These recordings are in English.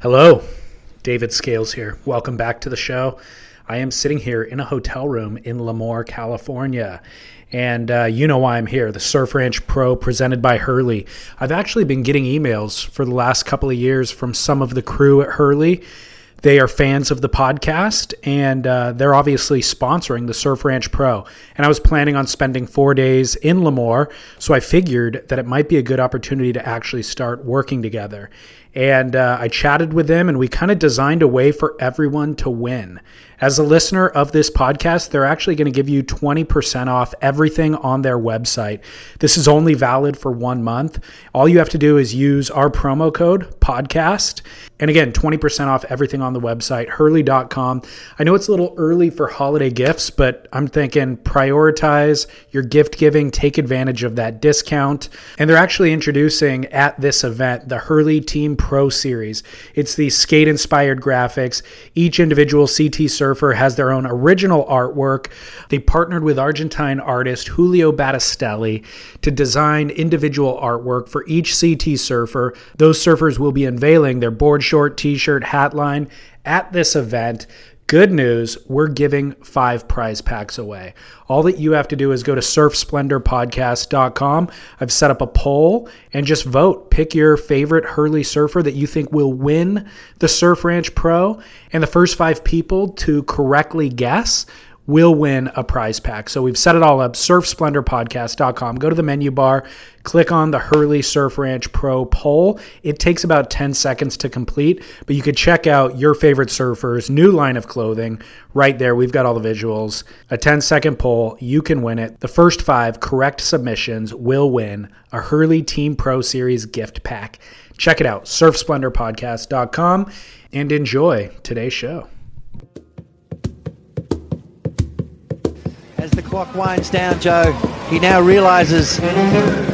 Hello, David Scales here. Welcome back to the show. I am sitting here in a hotel room in Lemoore, California. And uh, you know why I'm here the Surf Ranch Pro presented by Hurley. I've actually been getting emails for the last couple of years from some of the crew at Hurley. They are fans of the podcast and uh, they're obviously sponsoring the Surf Ranch Pro. And I was planning on spending four days in Lemoore, so I figured that it might be a good opportunity to actually start working together and uh, I chatted with them, and we kind of designed a way for everyone to win. As a listener of this podcast, they're actually going to give you 20% off everything on their website. This is only valid for one month. All you have to do is use our promo code podcast. And again, 20% off everything on the website, hurley.com. I know it's a little early for holiday gifts, but I'm thinking prioritize your gift giving, take advantage of that discount. And they're actually introducing at this event the Hurley Team Pro Series. It's the skate inspired graphics. Each individual CT surfer has their own original artwork. They partnered with Argentine artist Julio Battistelli to design individual artwork for each CT surfer. Those surfers will be unveiling their board short, t shirt, hat line at this event. Good news, we're giving five prize packs away. All that you have to do is go to surfsplendorpodcast.com. I've set up a poll and just vote. Pick your favorite Hurley surfer that you think will win the Surf Ranch Pro. And the first five people to correctly guess will win a prize pack. So we've set it all up. SurfSplendorPodcast.com. Go to the menu bar, click on the Hurley Surf Ranch Pro poll. It takes about 10 seconds to complete, but you could check out your favorite surfers' new line of clothing right there. We've got all the visuals. A 10 second poll. You can win it. The first five correct submissions will win a Hurley Team Pro Series gift pack. Check it out, surfsplendorpodcast.com, and enjoy today's show. Clock winds down, Joe, he now realizes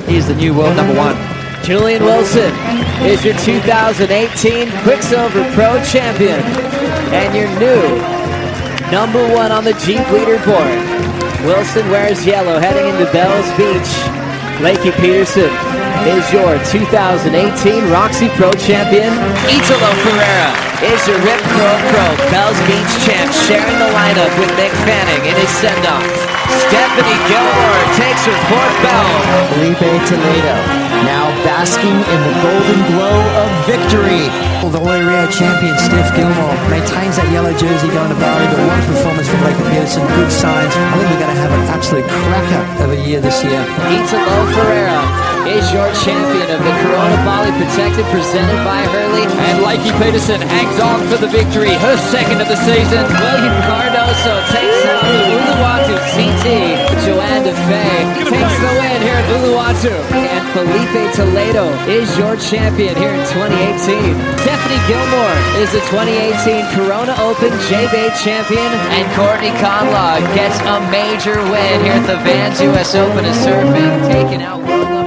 he's the new world number one. Julian Wilson is your 2018 Quiksilver Pro Champion and your new number one on the Jeep leaderboard. Wilson wears yellow heading into Bells Beach. Lakey Peterson is your 2018 Roxy Pro Champion. Italo Ferreira is your Rip Curl Pro Bells Beach champ, sharing the lineup with Mick Fanning in his send-off. Stephanie Gilmore takes her fourth bell. Filipe Toledo now basking in the golden glow of victory. The Oi Rio champion Steph Gilmore maintains that yellow jersey going to Bali, but one performance from Blake Pearson, good signs. I think we're going to have an absolute cracker of a year this year. Italo Ferreira is your champion of the Corona Bali Protected presented by Hurley. And Lakey Peterson hangs on for the victory, her second of the season. Willian Cardoso takes on the Uluwatu CT. Johanne Defay takes the win here at Uluwatu. And Filipe Toledo is your champion here in 2018. Stephanie Gilmore is the 2018 Corona Open J-Bay champion. And Courtney Conlogue gets a major win here at the Vans US Open of Surfing, taking out world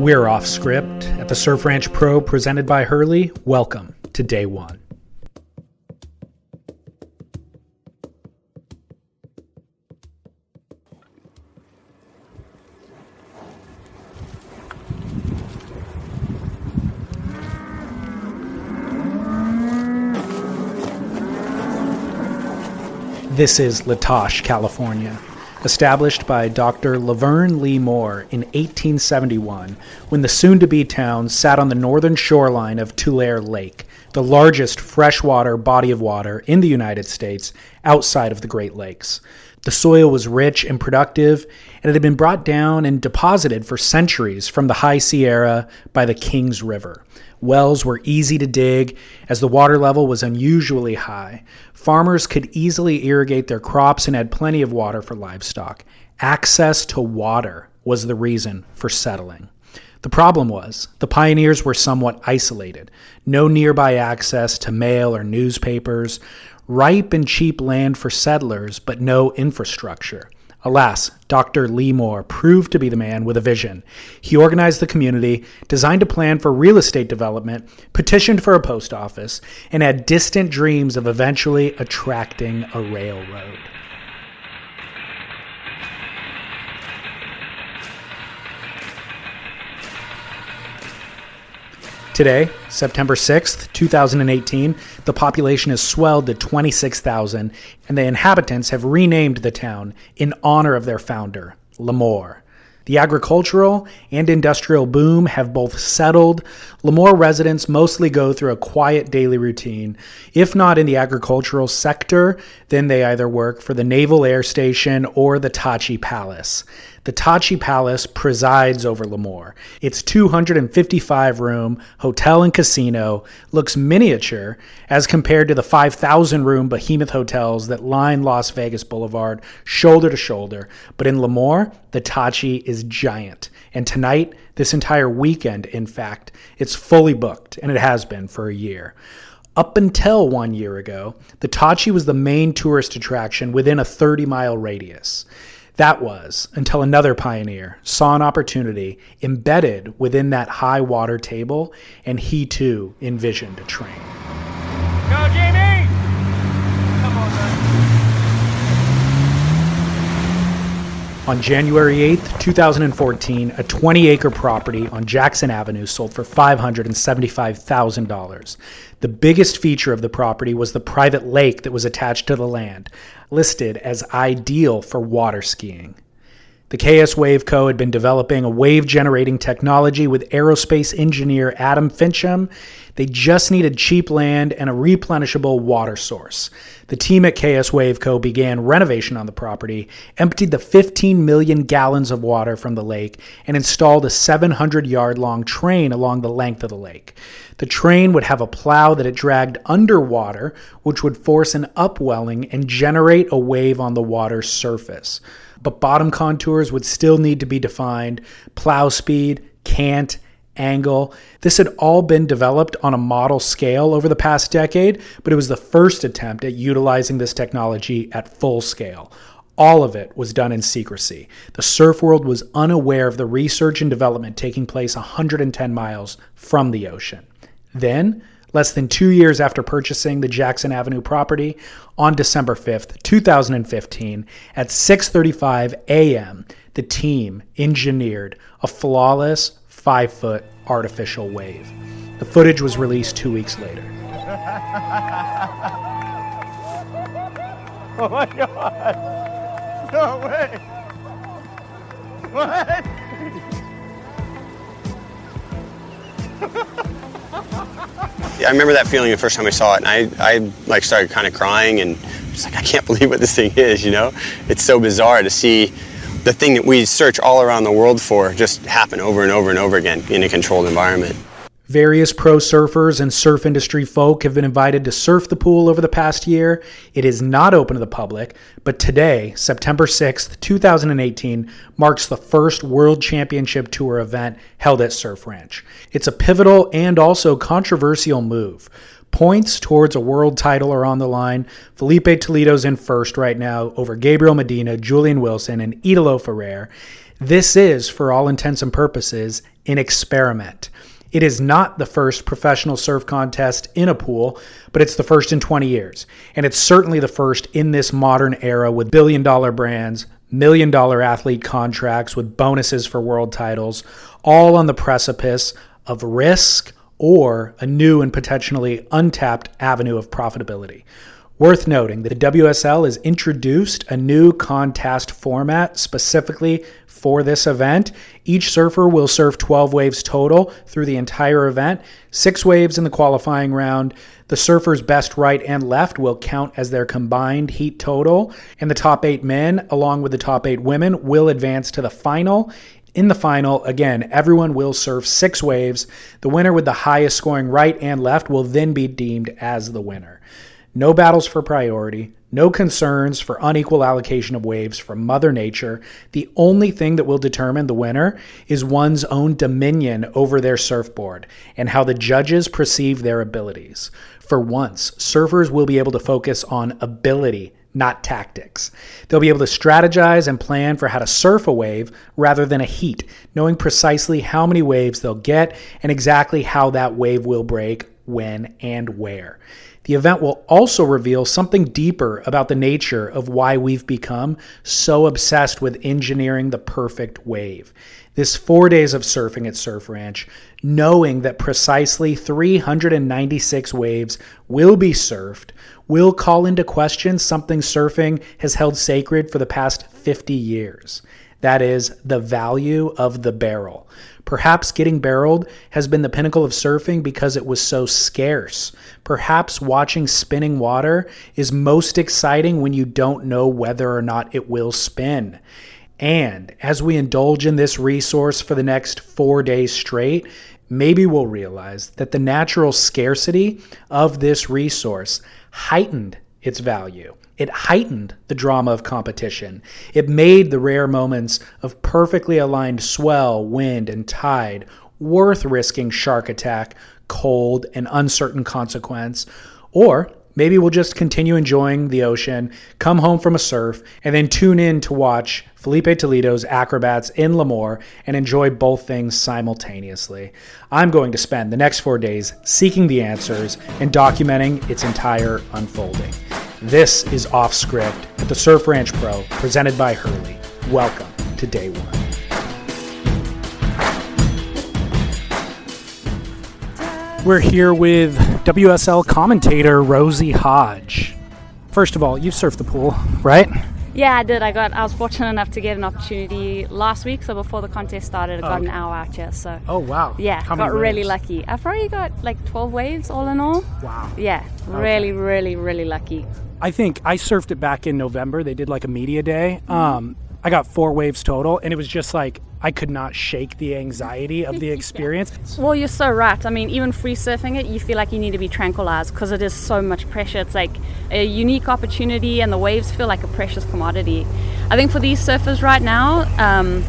We're off script at the Surf Ranch Pro presented by Hurley. Welcome to day one. This is Latache, California. Established by Dr. Laverne Lee Moore in 1871, when the soon to be town sat on the northern shoreline of Tulare Lake, the largest freshwater body of water in the United States outside of the Great Lakes. The soil was rich and productive, and it had been brought down and deposited for centuries from the High Sierra by the Kings River. Wells were easy to dig as the water level was unusually high. Farmers could easily irrigate their crops and had plenty of water for livestock. Access to water was the reason for settling. The problem was the pioneers were somewhat isolated, no nearby access to mail or newspapers, ripe and cheap land for settlers, but no infrastructure. Alas, Dr. Lee Moore proved to be the man with a vision. He organized the community, designed a plan for real estate development, petitioned for a post office, and had distant dreams of eventually attracting a railroad. Today, September 6th, 2018, the population has swelled to 26,000, and the inhabitants have renamed the town in honor of their founder, Lemoore. The agricultural and industrial boom have both settled. Lemoore residents mostly go through a quiet daily routine. If not in the agricultural sector, then they either work for the Naval Air Station or the Tachi Palace. The Tachi Palace presides over Lemoore. Its 255 room hotel and casino looks miniature as compared to the 5,000 room behemoth hotels that line Las Vegas Boulevard shoulder to shoulder. But in Lemoore, the Tachi is giant. And tonight, this entire weekend, in fact, it's fully booked, and it has been for a year. Up until one year ago, the Tachi was the main tourist attraction within a 30 mile radius. That was until another pioneer saw an opportunity embedded within that high water table, and he too envisioned a train. Go, Jamie! Come on, man. On January 8th, 2014, a 20 acre property on Jackson Avenue sold for $575,000. The biggest feature of the property was the private lake that was attached to the land, listed as ideal for water skiing. The KS Wave Co. had been developing a wave generating technology with aerospace engineer Adam Fincham. They just needed cheap land and a replenishable water source. The team at KS Wave Co. began renovation on the property, emptied the 15 million gallons of water from the lake, and installed a 700 yard long train along the length of the lake. The train would have a plow that it dragged underwater, which would force an upwelling and generate a wave on the water's surface but bottom contours would still need to be defined, plow speed, cant, angle. This had all been developed on a model scale over the past decade, but it was the first attempt at utilizing this technology at full scale. All of it was done in secrecy. The surf world was unaware of the research and development taking place 110 miles from the ocean. Then, less than two years after purchasing the Jackson Avenue property on December 5th, 2015, at 6:35 a.m., the team engineered a flawless five-foot artificial wave. The footage was released two weeks later. Oh my god! No way! What? I remember that feeling the first time I saw it, and I, I like started kind of crying and just like I can't believe what this thing is. You know, it's so bizarre to see the thing that we search all around the world for just happen over and over and over again in a controlled environment. Various pro surfers and surf industry folk have been invited to surf the pool over the past year. It is not open to the public, but today, September 6th, 2018, marks the first World Championship Tour event held at Surf Ranch. It's a pivotal and also controversial move. Points towards a world title are on the line. Filipe Toledo's in first right now over Gabriel Medina, Julian Wilson, and Italo Ferreira. This is, for all intents and purposes, an experiment. It is not the first professional surf contest in a pool, but it's the first in 20 years. And it's certainly the first in this modern era with billion dollar brands, million dollar athlete contracts with bonuses for world titles, all on the precipice of risk or a new and potentially untapped avenue of profitability. Worth noting that the WSL has introduced a new contest format specifically for this event. Each surfer will surf 12 waves total through the entire event, six waves in the qualifying round. The surfer's best right and left will count as their combined heat total, and the top eight men, along with the top eight women, will advance to the final. In the final, again, everyone will surf six waves. The winner with the highest scoring right and left will then be deemed as the winner. No battles for priority, no concerns for unequal allocation of waves from Mother Nature. The only thing that will determine the winner is one's own dominion over their surfboard and how the judges perceive their abilities. For once, surfers will be able to focus on ability, not tactics. They'll be able to strategize and plan for how to surf a wave rather than a heat, knowing precisely how many waves they'll get and exactly how that wave will break, when, and where. The event will also reveal something deeper about the nature of why we've become so obsessed with engineering the perfect wave. this four days of surfing at Surf Ranch, knowing that precisely 396 waves will be surfed, will call into question something surfing has held sacred for the past 50 years. That is, the value of the barrel. Perhaps getting barreled has been the pinnacle of surfing because it was so scarce. Perhaps watching spinning water is most exciting when you don't know whether or not it will spin. And as we indulge in this resource for the next four days straight, maybe we'll realize that the natural scarcity of this resource heightened its value. It heightened the drama of competition. It made the rare moments of perfectly aligned swell, wind, and tide worth risking shark attack, cold, and uncertain consequence. Or maybe we'll just continue enjoying the ocean, come home from a surf, and then tune in to watch Filipe Toledo's acrobats in Lemoore and enjoy both things simultaneously. I'm going to spend the next four days seeking the answers and documenting its entire unfolding. This is Off Script at the Surf Ranch Pro, presented by Hurley. Welcome to day one. We're here with WSL commentator Rosey Hodge. First of all, you've surfed the pool, right? Yeah, I did. I got. I was fortunate enough to get an opportunity last week. So before the contest started, I got Oh, an hour out here. So Oh wow! yeah, How got really waves? lucky. I probably got like 12 waves all in all. Wow. Yeah, really, really, really lucky. I think I surfed it back in November. They did like a media day. Um, I got four waves total, and it was just like I could not shake the anxiety of the experience. Well, you're so right. I mean, even free surfing it, you feel like you need to be tranquilized because it is so much pressure. It's like a unique opportunity, and the waves feel like a precious commodity. I think for these surfers right now, um,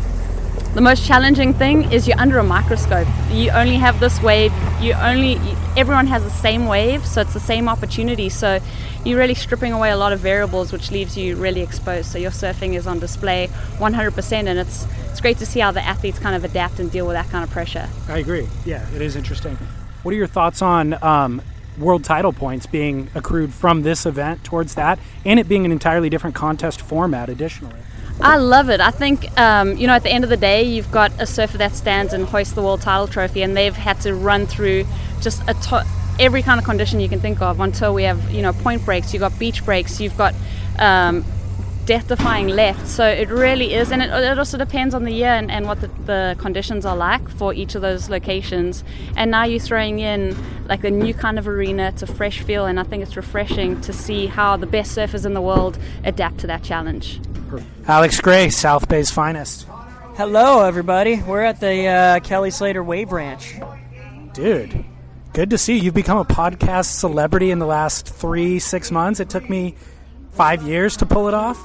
the most challenging thing is you're under a microscope. You only have this wave. You only everyone has the same wave, so it's the same opportunity. So you're really stripping away a lot of variables, which leaves you really exposed. So your surfing is on display 100%, and it's it's great to see how the athletes kind of adapt and deal with that kind of pressure. I agree. Yeah, it is interesting. What are your thoughts on um, world title points being accrued from this event towards that, and it being an entirely different contest format? Additionally, I love it. I think, um, you know, at the end of the day, you've got a surfer that stands and hoists the world title trophy, and they've had to run through just a to- every kind of condition you can think of until we have, you know, point breaks, you've got beach breaks, you've got um, death defying left. So it really is, and it, it also depends on the year and, and what the, the conditions are like for each of those locations. And now you're throwing in like a new kind of arena, it's a fresh feel, and I think it's refreshing to see how the best surfers in the world adapt to that challenge. Alex Gray, South Bay's finest, Hello, everybody. We're at the uh, Kelly Slater Wave Ranch. dude. Good to see you. You've become a podcast celebrity in the last three, six months. It took me five years to pull it off.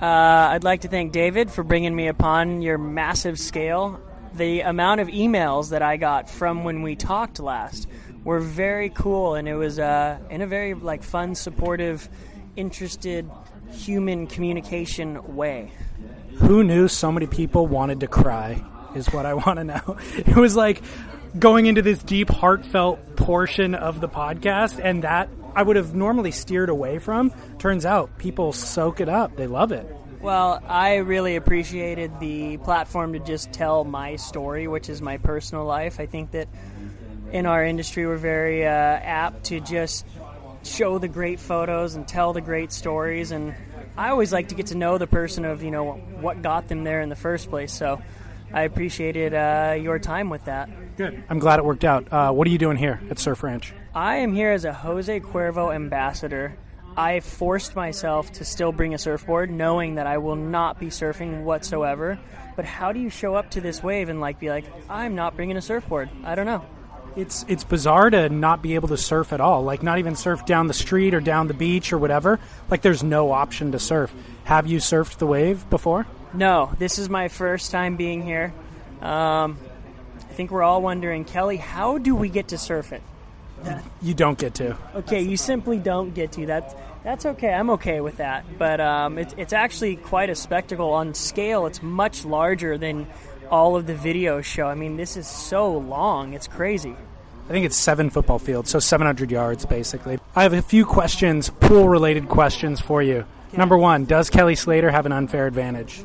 Uh, I'd like to thank David for bringing me upon your massive scale. The amount of emails that I got from when we talked last were very cool, and it was uh, in a very like fun, supportive, interested, human communication way. Who knew so many people wanted to cry? Is what I want to know. It was like going into this deep, heartfelt portion of the podcast, and that I would have normally steered away from. Turns out people soak it up. They love it. Well, I really appreciated the platform to just tell my story, which is my personal life. I think that in our industry, we're very uh, apt to just show the great photos and tell the great stories. And I always like to get to know the person of, you know, what got them there in the first place. So I appreciated uh, your time with that. Good. I'm glad it worked out. Uh, what are you doing here at Surf Ranch? I am here as a Jose Cuervo ambassador. I forced myself to still bring a surfboard, knowing that I will not be surfing whatsoever. But how do you show up to this wave and like be like, I'm not bringing a surfboard? I don't know. It's it's bizarre to not be able to surf at all. Like not even surf down the street or down the beach or whatever. Like there's no option to surf. Have you surfed the wave before? No, this is my first time being here. Um, I think we're all wondering, Kelly, how do we get to surf it? You don't get to. Okay, you simply don't get to. That that's okay. I'm okay with that. But um, it, it's actually quite a spectacle on scale. It's much larger than all of the videos show. I mean, this is so long. It's crazy. I think it's seven football fields, so 700 yards basically. I have a few questions, pool related questions for you. Number one, does Kelly Slater have an unfair advantage?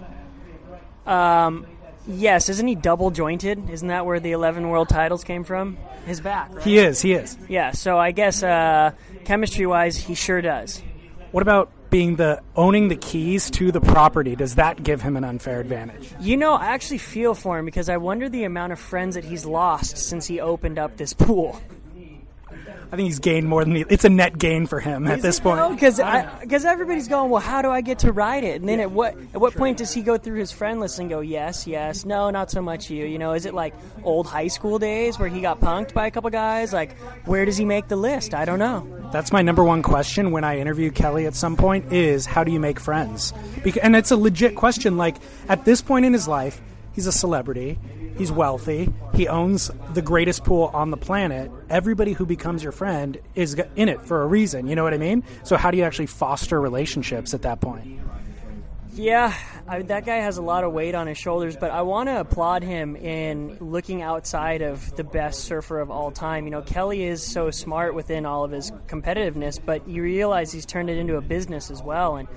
Um, Yes, isn't he double jointed? Isn't that where the 11 world titles came from? His back. Right? He is. He is. Yeah, so I guess uh, chemistry wise, he sure does. What about being the owning the keys to the property? Does that give him an unfair advantage? You know, I actually feel for him because I wonder the amount of friends that he's lost since he opened up this pool. I think he's gained more than the, it's a net gain for him at this point. because because everybody's going, well, how do I get to ride it? And then at what at what point does he go through his friend list and go, yes, yes, no, not so much you. You know, is it like old high school days where he got punked by a couple guys? Like, where does he make the list? I don't know. That's my number one question when I interview Kelly at some point is how do you make friends? Because, and it's a legit question. Like at this point in his life, he's a celebrity. He's wealthy. He owns the greatest pool on the planet. Everybody who becomes your friend is in it for a reason. You know what I mean? So, how do you actually foster relationships at that point? Yeah, I, that guy has a lot of weight on his shoulders, but I want to applaud him in looking outside of the best surfer of all time. You know, Kelly is so smart within all of his competitiveness, but you realize he's turned it into a business as well. And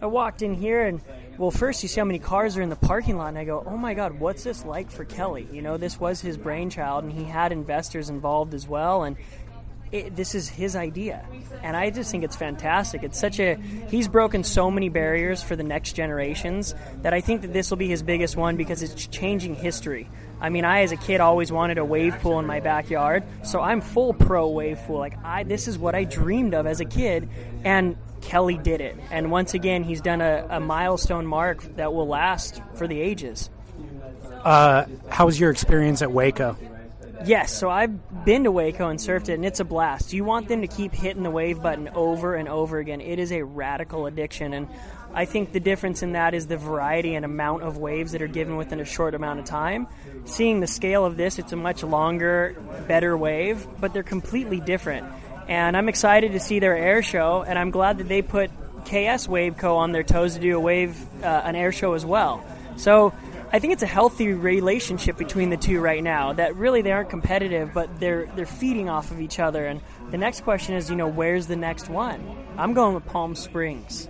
I walked in here and well, first you see how many cars are in the parking lot, and I go, oh my God, what's this like for Kelly? You know, this was his brainchild, and he had investors involved as well, and it, this is his idea. And I just think it's fantastic. It's such a, he's broken so many barriers for the next generations that I think that this will be his biggest one because it's changing history. I mean, I as a kid always wanted a wave pool in my backyard, so I'm full pro wave pool. Like I, this is what I dreamed of as a kid, and Kelly did it. And once again, he's done a, a milestone mark that will last for the ages. Uh, how was your experience at Waco? Yes, so I've been to Waco and surfed it, and it's a blast. You want them to keep hitting the wave button over and over again. It is a radical addiction, and I think the difference in that is the variety and amount of waves that are given within a short amount of time. Seeing the scale of this, it's a much longer, better wave, but they're completely different. And I'm excited to see their air show, and I'm glad that they put KS Wave Co. on their toes to do a wave, uh, an air show as well. So I think it's a healthy relationship between the two right now. That really they aren't competitive, but they're they're feeding off of each other. And the next question is, you know, where's the next one? I'm going with Palm Springs.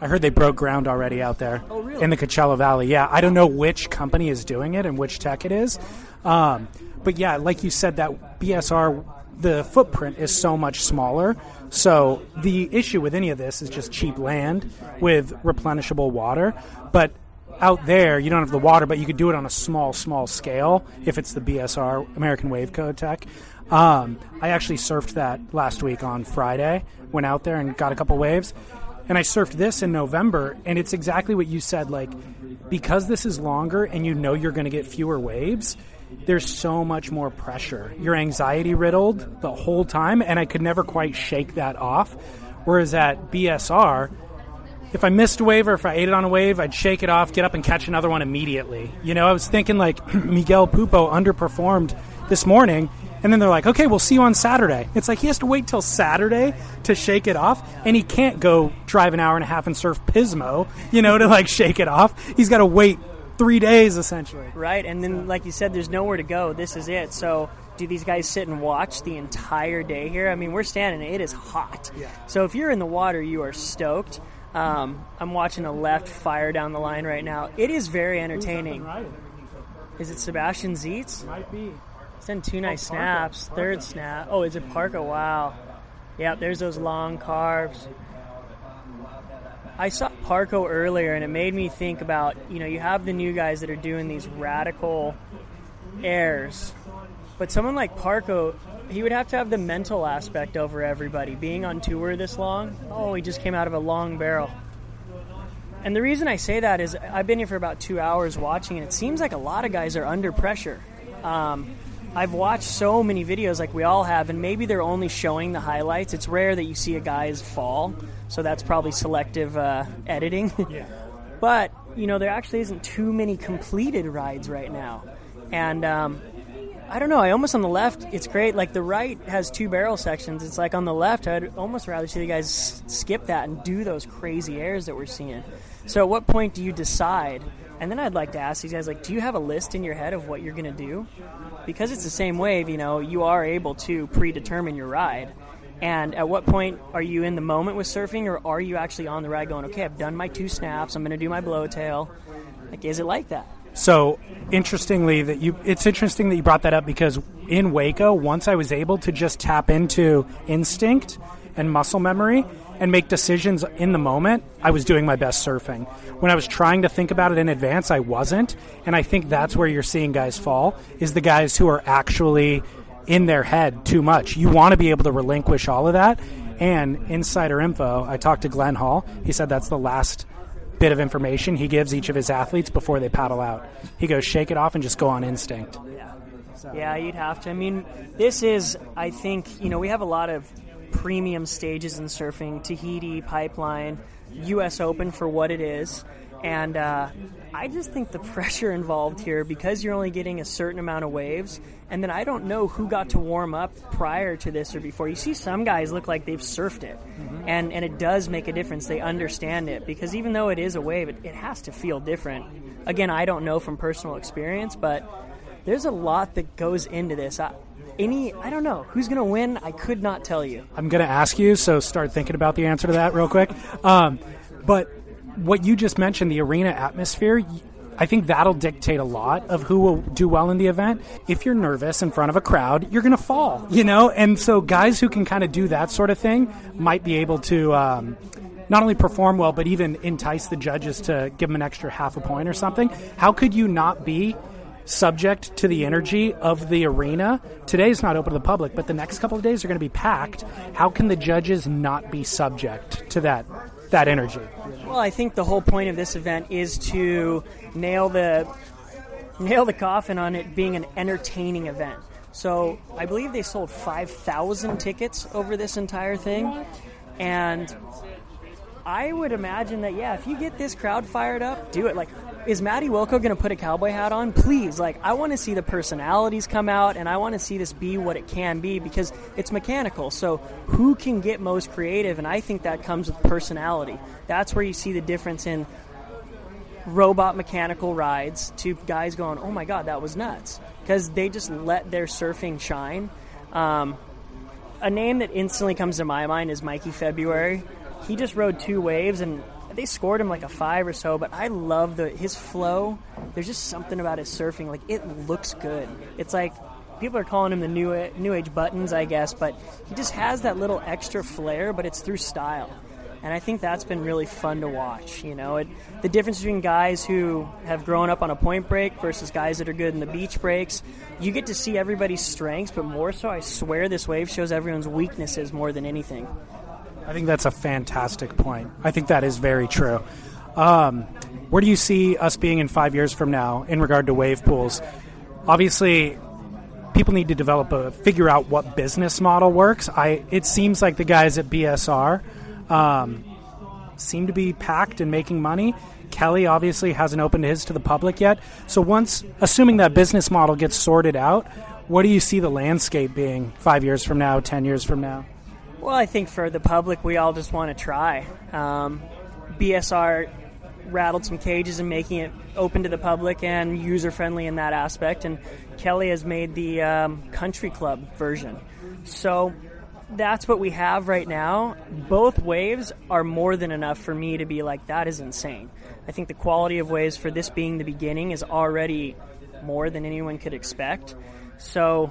I heard they broke ground already out there oh, really? in the Coachella Valley. Yeah, I don't know which company is doing it and which tech it is, um, but yeah, like you said, that BSR the footprint is so much smaller. So the issue with any of this is just cheap land with replenishable water. But out there, you don't have the water, but you could do it on a small, small scale if it's the BSR American Wave Code tech. Um, I actually surfed that last week on Friday. Went out there and got a couple waves, and I surfed this in November, and it's exactly what you said. Like because this is longer and you know you're going to get fewer waves there's so much more pressure. You're anxiety riddled the whole time, and I could never quite shake that off. Whereas at BSR, if I missed a wave or if I ate it on a wave, I'd shake it off, get up and catch another one immediately. You know, I was thinking like Miguel Pupo underperformed this morning, and then they're like, okay, we'll see you on Saturday. It's like he has to wait till Saturday to shake it off, and he can't go drive an hour and a half and surf Pismo, you know, to like shake it off. He's got to wait three days essentially. Right, and then like you said, there's nowhere to go. This is it. So do these guys sit and watch the entire day here? I mean, we're standing. It is hot. Yeah. So if you're in the water, you are stoked. Um, I'm watching a left fire down the line right now. It is very entertaining. Is it Sebastian Zietz? Might be. Send two nice snaps. Third snap. Oh, is it Parko? Wow. Yeah, there's those long carbs. I saw Parko earlier, and it made me think about you know you have the new guys that are doing these radical airs, but someone like Parko, he would have to have the mental aspect over everybody. Being on tour this long, oh, he just came out of a long barrel. And the reason I say that is I've been here for about two hours watching, and it seems like a lot of guys are under pressure. Um, I've watched so many videos like we all have, and maybe they're only showing the highlights. It's rare that you see a guy's fall, so that's probably selective uh, editing. Yeah. but you know, there actually isn't too many completed rides right now, and um, I don't know. I almost on the left, it's great. Like the right has two barrel sections. It's like on the left, I'd almost rather see the guys skip that and do those crazy airs that we're seeing. So, at what point do you decide? And then I'd like to ask these guys, like, do you have a list in your head of what you're going to do? Because it's the same wave, you know, you are able to predetermine your ride. And at what point are you in the moment with surfing, or are you actually on the ride going, okay, I've done my two snaps, I'm going to do my blowtail? Like, is it like that? So interestingly that you it's interesting that you brought that up because in Waco, once I was able to just tap into instinct and muscle memory and make decisions in the moment, I was doing my best surfing. When I was trying to think about it in advance, I wasn't, and I think that's where you're seeing guys fall is the guys who are actually in their head too much. You want to be able to relinquish all of that. And insider info, I talked to Glenn Hall. He said that's the last bit of information he gives each of his athletes before they paddle out. He goes, shake it off and just go on instinct. Yeah. Yeah, you'd have to. I mean, this is, I think, you know, we have a lot of premium stages in surfing Tahiti, Pipeline, US Open for what it is. And uh, I just think the pressure involved here because you're only getting a certain amount of waves. And then I don't know who got to warm up prior to this or before. You see some guys look like they've surfed it. Mm-hmm. And, and it does make a difference. They understand it because even though it is a wave, it, it has to feel different. Again, I don't know from personal experience, but there's a lot that goes into this. I, any I don't know who's going to win. I could not tell you. I'm going to ask you, so start thinking about the answer to that real quick. Um, but what you just mentioned, the arena atmosphere. I think that'll dictate a lot of who will do well in the event. If you're nervous in front of a crowd, you're going to fall, you know? And so guys who can kind of do that sort of thing might be able to um, not only perform well, but even entice the judges to give them an extra half a point or something. How could you not be subject to the energy of the arena. Today's not open to the public, but the next couple of days are going to be packed. How can the judges not be subject to that that energy? Well, I think the whole point of this event is to nail the nail the coffin on it being an entertaining event. So, I believe they sold 5,000 tickets over this entire thing and I would imagine that yeah, if you get this crowd fired up, do it. Like is Matty Wilko going to put a cowboy hat on? Please, like, I want to see the personalities come out and I want to see this be what it can be because it's mechanical. So, who can get most creative? And I think that comes with personality. That's where you see the difference in robot mechanical rides to guys going, oh my God, that was nuts. Because they just let their surfing shine. Um, a name that instantly comes to my mind is Mikey February. He just rode two waves and they scored him like a five or so, but I love the his flow. There's just something about his surfing. Like it looks good. It's like people are calling him the new new age buttons, I guess, but he just has that little extra flair, but it's through style. And I think that's been really fun to watch. You know, it, the difference between guys who have grown up on a point break versus guys that are good in the beach breaks. You get to see everybody's strengths, but more so, I swear this wave shows everyone's weaknesses more than anything. I think that's a fantastic point. I think that is very true. Um, where do you see us being in five years from now in regard to wave pools? Obviously, people need to develop a figure out what business model works. I it seems like the guys at BSR um, seem to be packed and making money. Kelly obviously hasn't opened his to the public yet. So once, assuming that business model gets sorted out, what do you see the landscape being five years from now, ten years from now? Well, I think for the public, we all just want to try. Um, BSR rattled some cages and making it open to the public and user friendly in that aspect. And Kelly has made the um, country club version. So that's what we have right now. Both waves are more than enough for me to be like, that is insane. I think the quality of waves for this being the beginning is already more than anyone could expect. So,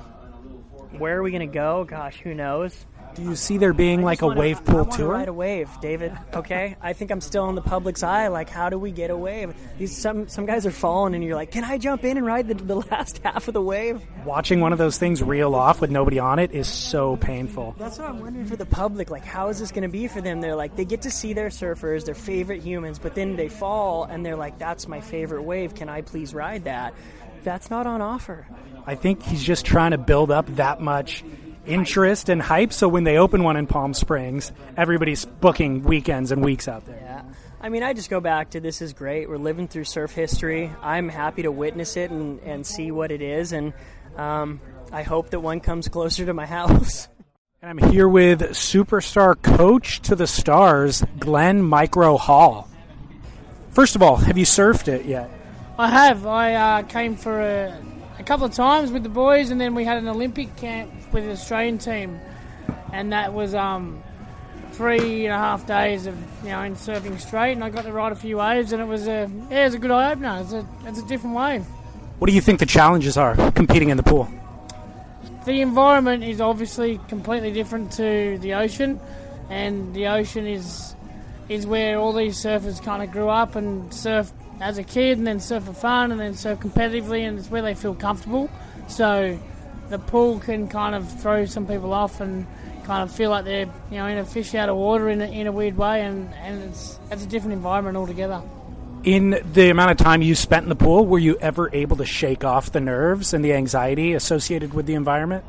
where are we going to go? Gosh, who knows? Do you see there being like a wave to, pool tour? Ride a wave, David. Okay, I think I'm still in the public's eye. Like, how do we get a wave? These some some guys are falling, and you're like, can I jump in and ride the, the last half of the wave? Watching one of those things reel off with nobody on it is so painful. That's what I'm wondering for the public. Like, how is this going to be for them? They're like, they get to see their surfers, their favorite humans, but then they fall, and they're like, that's my favorite wave. Can I please ride that? That's not on offer. I think he's just trying to build up that much interest and hype. So when they open one in Palm Springs, everybody's booking weekends and weeks out there. Yeah. I mean, I just go back to this is great. We're living through surf history. I'm happy to witness it and, and see what it is. And um, I hope that one comes closer to my house. And I'm here with superstar coach to the stars, Glenn Micro Hall. First of all, have you surfed it yet? I have. I uh, came for a, a couple of times with the boys, and then we had an Olympic camp with the Australian team, and that was um, three and a half days of you know in surfing straight, and I got to ride a few waves, and it was a yeah, it was a good eye opener. It's a it's a different wave. What do you think the challenges are competing in the pool? The environment is obviously completely different to the ocean, and the ocean is is where all these surfers kind of grew up and surf as a kid, and then surf for fun, and then surf competitively, and it's where they feel comfortable. So the pool can kind of throw some people off and kind of feel like they're you know in a fish out of water in a, in a weird way, and, and it's it's a different environment altogether. In the amount of time you spent in the pool, were you ever able to shake off the nerves and the anxiety associated with the environment?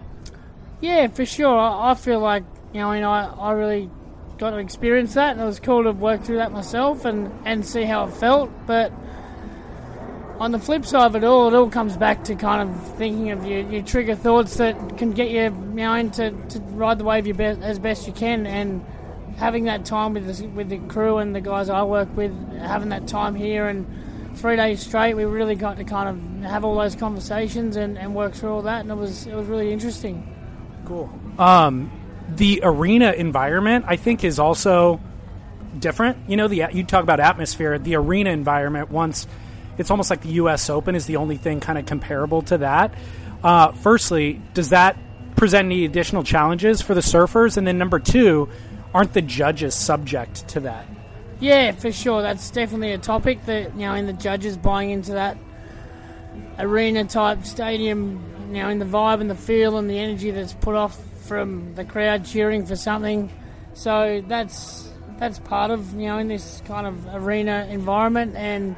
Yeah, for sure. I, I feel like you know, I, I really got to experience that, and it was cool to work through that myself and, and see how it felt. But on the flip side of it all, it all comes back to kind of thinking of your, your trigger thoughts that can get you, you know, into to ride the wave your be- as best you can, and having that time with the, with the crew and the guys I work with, having that time here and three days straight, we really got to kind of have all those conversations and, and work through all that, and it was it was really interesting. Cool. Um, the arena environment, I think, is also different. You know, the you talk about atmosphere. The arena environment once it's almost like the U.S. Open is the only thing kind of comparable to that. Uh, firstly, does that present any additional challenges for the surfers? And then number two, aren't the judges subject to that? Yeah, for sure. That's definitely a topic that you know, in the judges buying into that arena type stadium, you know, in the vibe and the feel and the energy that's put off from the crowd cheering for something. So that's that's part of you know in this kind of arena environment and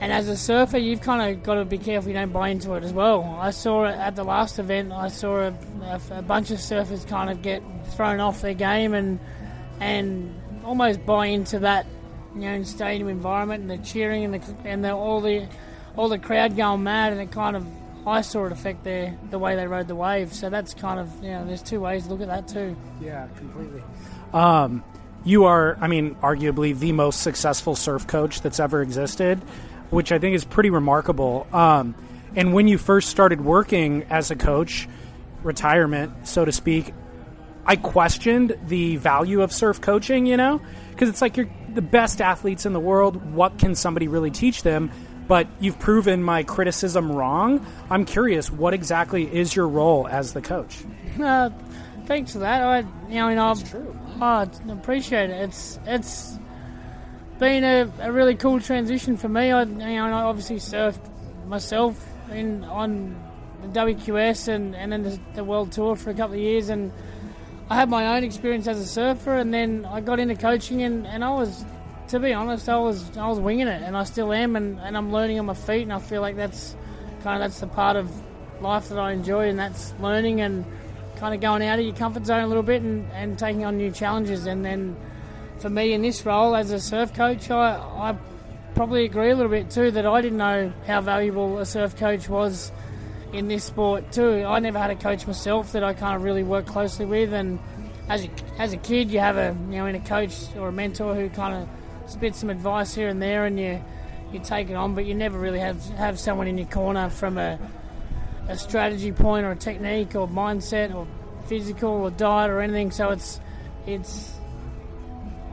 and as a surfer, you've kind of got to be careful you don't buy into it as well. I saw at the last event. I saw a, a, a bunch of surfers kind of get thrown off their game and and almost buy into that you know stadium environment and the cheering and the and the, all the all the crowd going mad and it kind of I saw it affect their the way they rode the wave. So that's kind of you know there's two ways to look at that too. Yeah, completely. Um, you are, I mean, arguably the most successful surf coach that's ever existed which I think is pretty remarkable. Um, and when you first started working as a coach, retirement, so to speak, I questioned the value of surf coaching, you know, because it's like you're the best athletes in the world. What can somebody really teach them? But you've proven my criticism wrong. I'm curious, what exactly is your role as the coach? Uh, thanks for that. I, you know, and I, I appreciate it. It's it's been a, a really cool transition for me. I, you know, I obviously surfed myself in on the WQS and, and then the, the World Tour for a couple of years, and I had my own experience as a surfer, and then I got into coaching, and, and I was, to be honest, I was I was winging it, and I still am, and, and I'm learning on my feet, and I feel like that's kind of that's the part of life that I enjoy, and that's learning and kind of going out of your comfort zone a little bit and, and taking on new challenges, and then for me in this role as a surf coach, I, I probably agree a little bit too that I didn't know how valuable a surf coach was in this sport too. I never had a coach myself that I kind of really worked closely with, and as a, as a kid, you have a you know in a coach or a mentor who kind of spits some advice here and there, and you you take it on, but you never really have have someone in your corner from a a strategy point or a technique or mindset or physical or diet or anything. So it's it's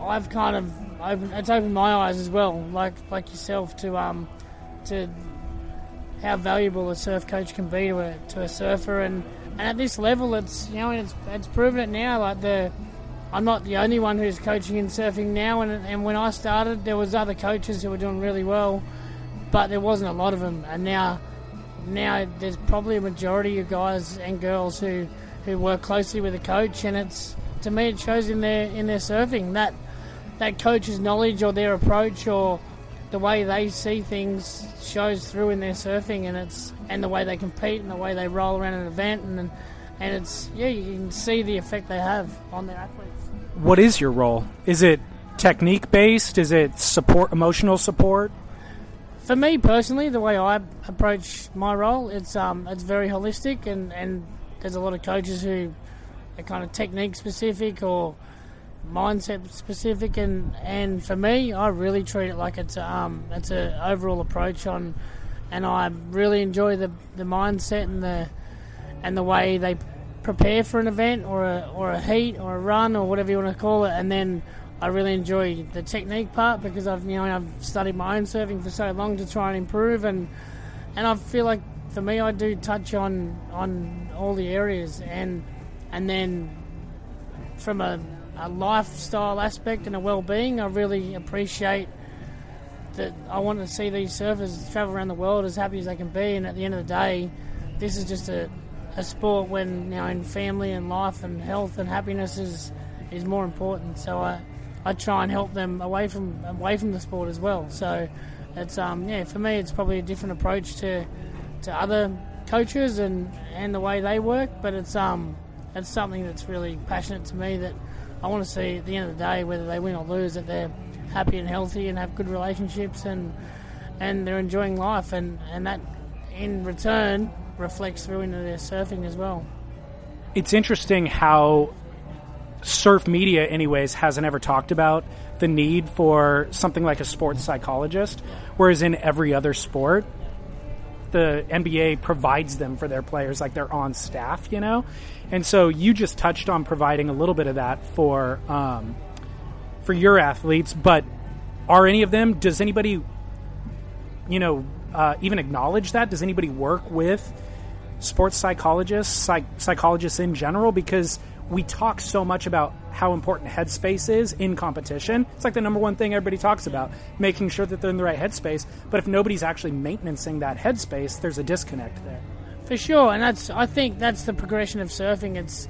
I've kind of opened, it's opened my eyes as well, like like yourself, to um to how valuable a surf coach can be to a, to a surfer, and, and at this level, it's you know it's it's proven it now. Like the I'm not the only one who's coaching in surfing now, and and when I started, there was other coaches who were doing really well, but there wasn't a lot of them, and now now there's probably a majority of guys and girls who who work closely with a coach, and it's to me it shows in their in their surfing that that coach's knowledge or their approach or the way they see things shows through in their surfing and it's and the way they compete and the way they roll around an event and and it's yeah you can see the effect they have on their athletes. What is your role? Is it technique based? Is it support emotional support? For me personally, the way I approach my role, it's um it's very holistic and and there's a lot of coaches who are kind of technique specific or mindset specific, and and for me, I really treat it like it's um it's a overall approach on, and I really enjoy the the mindset and the and the way they prepare for an event or a or a heat or a run or whatever you want to call it, and then I really enjoy the technique part because I've you know I've studied my own surfing for so long to try and improve, and and I feel like for me I do touch on on all the areas, and and then from a, a lifestyle aspect and a well-being, I really appreciate that I want to see these surfers travel around the world as happy as they can be, and at the end of the day, this is just a, a sport when you know in family and life and health and happiness is is more important. So I I try and help them away from away from the sport as well. So it's um yeah for me it's probably a different approach to to other coaches and and the way they work, but it's um it's something that's really passionate to me that I want to see at the end of the day whether they win or lose that they're happy and healthy and have good relationships and and they're enjoying life and and that in return reflects through into their surfing as well. It's interesting how surf media, anyways, hasn't ever talked about the need for something like a sports psychologist, whereas in every other sport, the NBA provides them for their players, like they're on staff, you know. And so you just touched on providing a little bit of that for um, for your athletes, but are any of them? Does anybody, you know, uh, even acknowledge that? Does anybody work with sports psychologists, psych- psychologists in general? Because we talk so much about how important headspace is in competition. It's like the number one thing everybody talks about, making sure that they're in the right headspace. But if nobody's actually maintaining that headspace, there's a disconnect there. For sure, and that's I think that's the progression of surfing. It's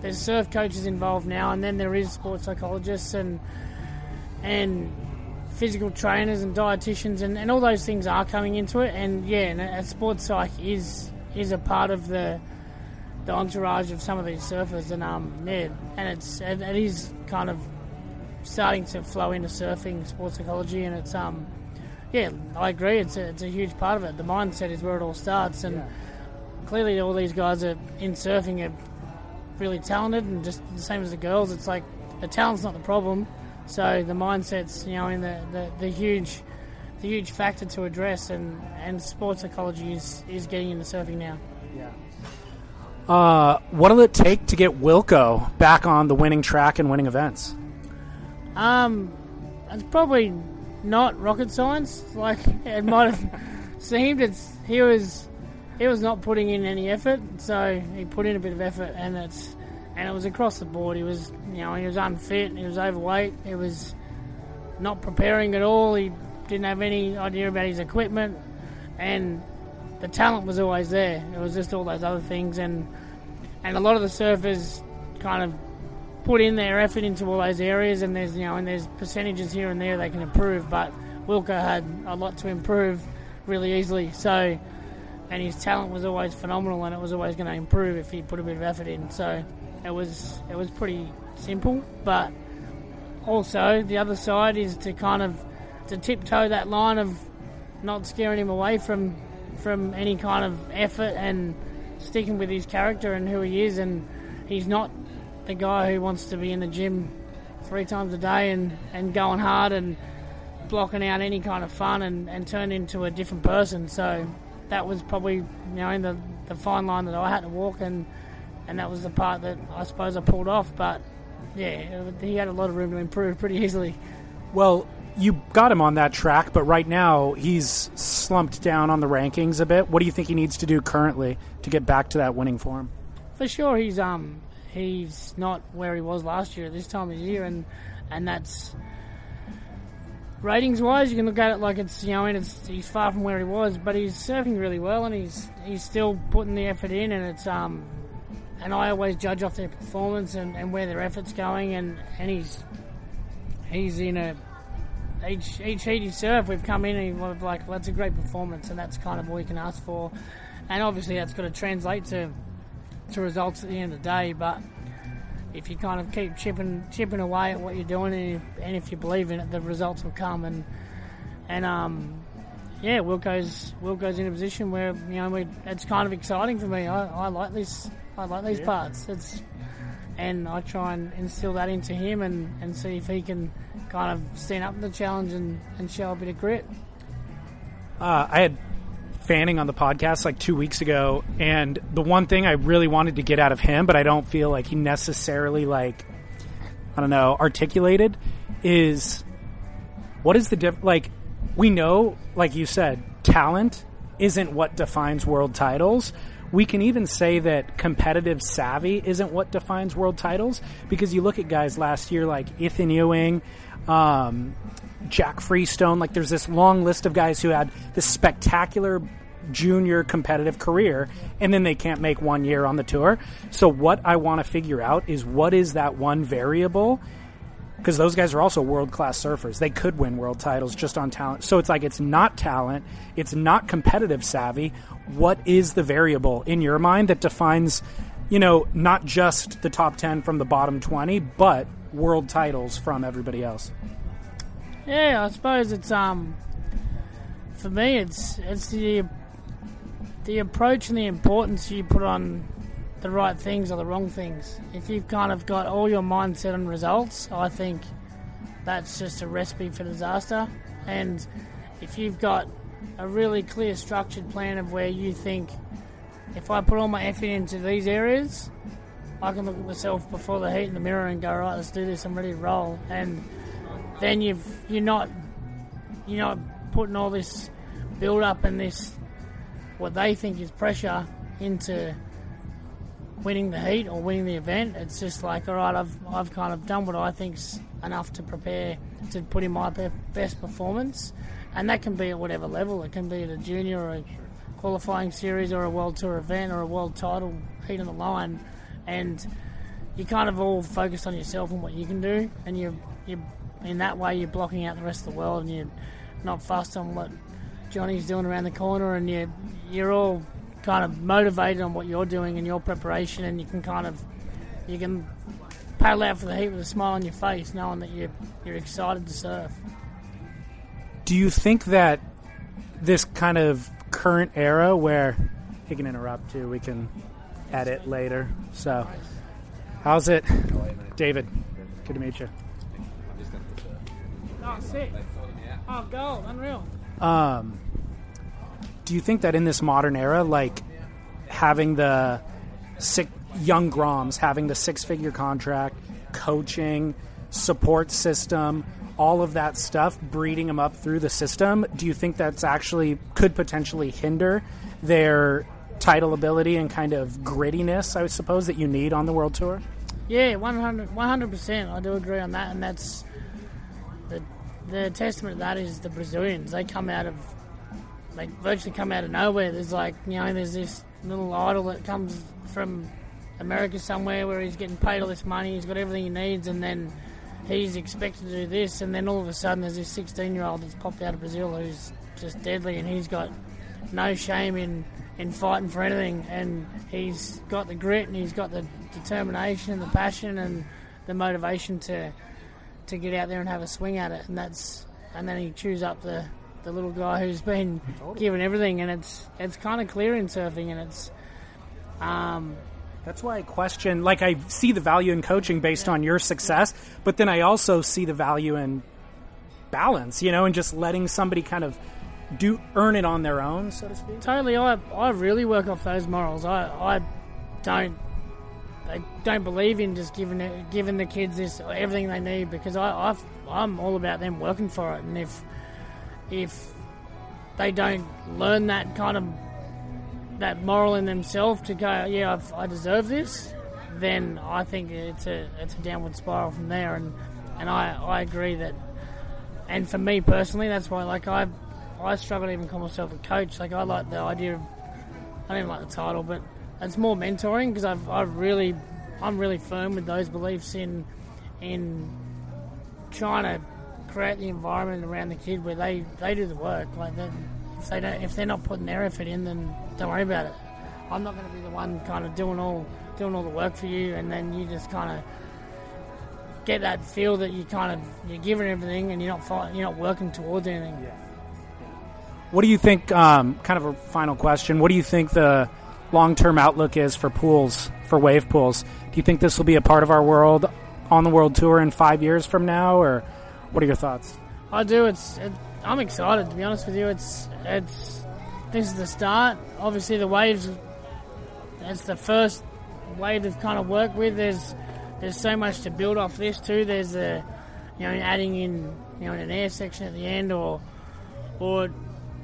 there's surf coaches involved now, and then there is sports psychologists and and physical trainers and dietitians, and, and all those things are coming into it. And yeah, and a sports psych is is a part of the the entourage of some of these surfers, and um, yeah, and it's it, it is kind of starting to flow into surfing sports psychology, and it's um, yeah, I agree. It's a, it's a huge part of it. The mindset is where it all starts, and yeah. clearly all these guys are in surfing are really talented, and just the same as the girls. It's like the talent's not the problem, so the mindset's you know in the, the, the huge the huge factor to address, and, and sports psychology is, is getting into surfing now. Yeah. Uh, what'll it take to get Wilko back on the winning track and winning events? Um, it's probably not rocket science. Like it might have seemed. It's he was he was not putting in any effort, so he put in a bit of effort, and it's and it was across the board. He was you know he was unfit, he was overweight, he was not preparing at all. He didn't have any idea about his equipment, and the talent was always there. It was just all those other things, and and a lot of the surfers kind of put in their effort into all those areas, and there's you know and there's percentages here and there they can improve, but Wilko had a lot to improve really easily. So, and his talent was always phenomenal, and it was always going to improve if he put a bit of effort in. So, it was it was pretty simple, but also the other side is to kind of to tiptoe that line of not scaring him away from from any kind of effort and sticking with his character and who he is. And he's not the guy who wants to be in the gym three times a day and, and going hard and blocking out any kind of fun and, and turn into a different person. So that was probably you know in the, the fine line that I had to walk and and that was the part that I suppose I pulled off. But yeah, he had a lot of room to improve pretty easily. Well, you got him on that track, but right now he's slumped down on the rankings a bit. What do you think he needs to do currently to get back to that winning form? For sure, he's um he's not where he was last year this time of year, and and that's ratings wise. You can look at it like it's you know and it's he's far from where he was, but he's surfing really well, and he's he's still putting the effort in, and it's um and I always judge off their performance and, and where their effort's going, and and he's he's in a each each heat he served, we've come in and we've like, well, that's a great performance, and that's kind of all you can ask for. And obviously, that's got to translate to to results at the end of the day. But if you kind of keep chipping chipping away at what you're doing, and, you, and if you believe in it, the results will come. And and um, yeah, Wilko's Wilko's in a position where you know we, it's kind of exciting for me. I, I like this. I like these yeah. parts. It's and I try and instill that into him and, and see if he can kind of stand up to the challenge and, and show a bit of grit. Uh, I had Fanning on the podcast like two weeks ago, and the one thing I really wanted to get out of him, but I don't feel like he necessarily like I don't know articulated, is what is the diff? Like we know, like you said, talent isn't what defines world titles. We can even say that competitive savvy isn't what defines world titles because you look at guys last year like Ethan Ewing, um, Jack Freestone. Like there's this long list of guys who had this spectacular junior competitive career and then they can't make one year on the tour. So what I want to figure out is what is that one variable because those guys are also world class surfers. They could win world titles just on talent. So it's like it's not talent, it's not competitive savvy. What is the variable in your mind that defines, you know, not just the top 10 from the bottom 20, but world titles from everybody else? Yeah, I suppose it's um for me it's it's the the approach and the importance you put on the right things or the wrong things. If you've kind of got all your mindset on results, I think that's just a recipe for disaster. And if you've got a really clear, structured plan of where you think, if I put all my effort into these areas, I can look at myself before the heat in the mirror and go, right, let's do this. I'm ready to roll. And then you've you're not you're not putting all this build up and this what they think is pressure into winning the heat or winning the event. It's just like, all right, I've, I've kind of done what I think's enough to prepare to put in my best performance. And that can be at whatever level. It can be at a junior or a qualifying series or a world tour event or a world title heat on the line. And you kind of all focused on yourself and what you can do. And you you in that way, you're blocking out the rest of the world and you're not fussed on what Johnny's doing around the corner. And you you're all kind of motivated on what you're doing and your preparation, and you can kind of you can paddle out for the heat with a smile on your face, knowing that you're you're excited to surf. Do you think that this kind of current era where he can interrupt too, we can edit later. So, how's it, David? Good to meet you. Oh, sick! Oh, gold, unreal. Um, do you think that in this modern era, like having the six, young Groms, having the six figure contract, coaching, support system, all of that stuff, breeding them up through the system, do you think that's actually could potentially hinder their title ability and kind of grittiness, I suppose, that you need on the world tour? Yeah, 100 percent. I do agree on that, and that's the the testament to that is the Brazilians. They come out of they virtually come out of nowhere. There's like you know, there's this little idol that comes from America somewhere where he's getting paid all this money, he's got everything he needs, and then he's expected to do this, and then all of a sudden there's this 16 year old that's popped out of Brazil who's just deadly, and he's got no shame in in fighting for anything, and he's got the grit and he's got the determination and the passion and the motivation to to get out there and have a swing at it, and that's and then he chews up the the little guy who's been given everything, and it's it's kind of clear in surfing, and it's um, that's why I question. Like I see the value in coaching based on your success, but then I also see the value in balance, you know, and just letting somebody kind of do earn it on their own, so to speak. Totally, I I really work off those morals. I I don't I don't believe in just giving it, giving the kids this everything they need because I I've, I'm all about them working for it, and if if they don't learn that kind of that moral in themselves to go, yeah, I've, i deserve this, then I think it's a it's a downward spiral from there. And and I, I agree that. And for me personally, that's why like I I struggle to even call myself a coach. Like I like the idea of I don't even like the title, but it's more mentoring because I've I've really I'm really firm with those beliefs in in trying to create the environment around the kid where they, they do the work. Like if they don't, if they're not putting their effort in, then don't worry about it. I'm not going to be the one kind of doing all doing all the work for you, and then you just kind of get that feel that you kind of you're giving everything and you're not fighting, you're not working towards anything. Yeah. What do you think? Um, kind of a final question. What do you think the long-term outlook is for pools for wave pools? Do you think this will be a part of our world on the world tour in five years from now, or what are your thoughts? I do. It's. It, I'm excited to be honest with you. It's. It's. this is the start. Obviously, the waves. That's the first wave they've kind of worked with. There's there's so much to build off this too. There's a you know adding in you know an air section at the end or or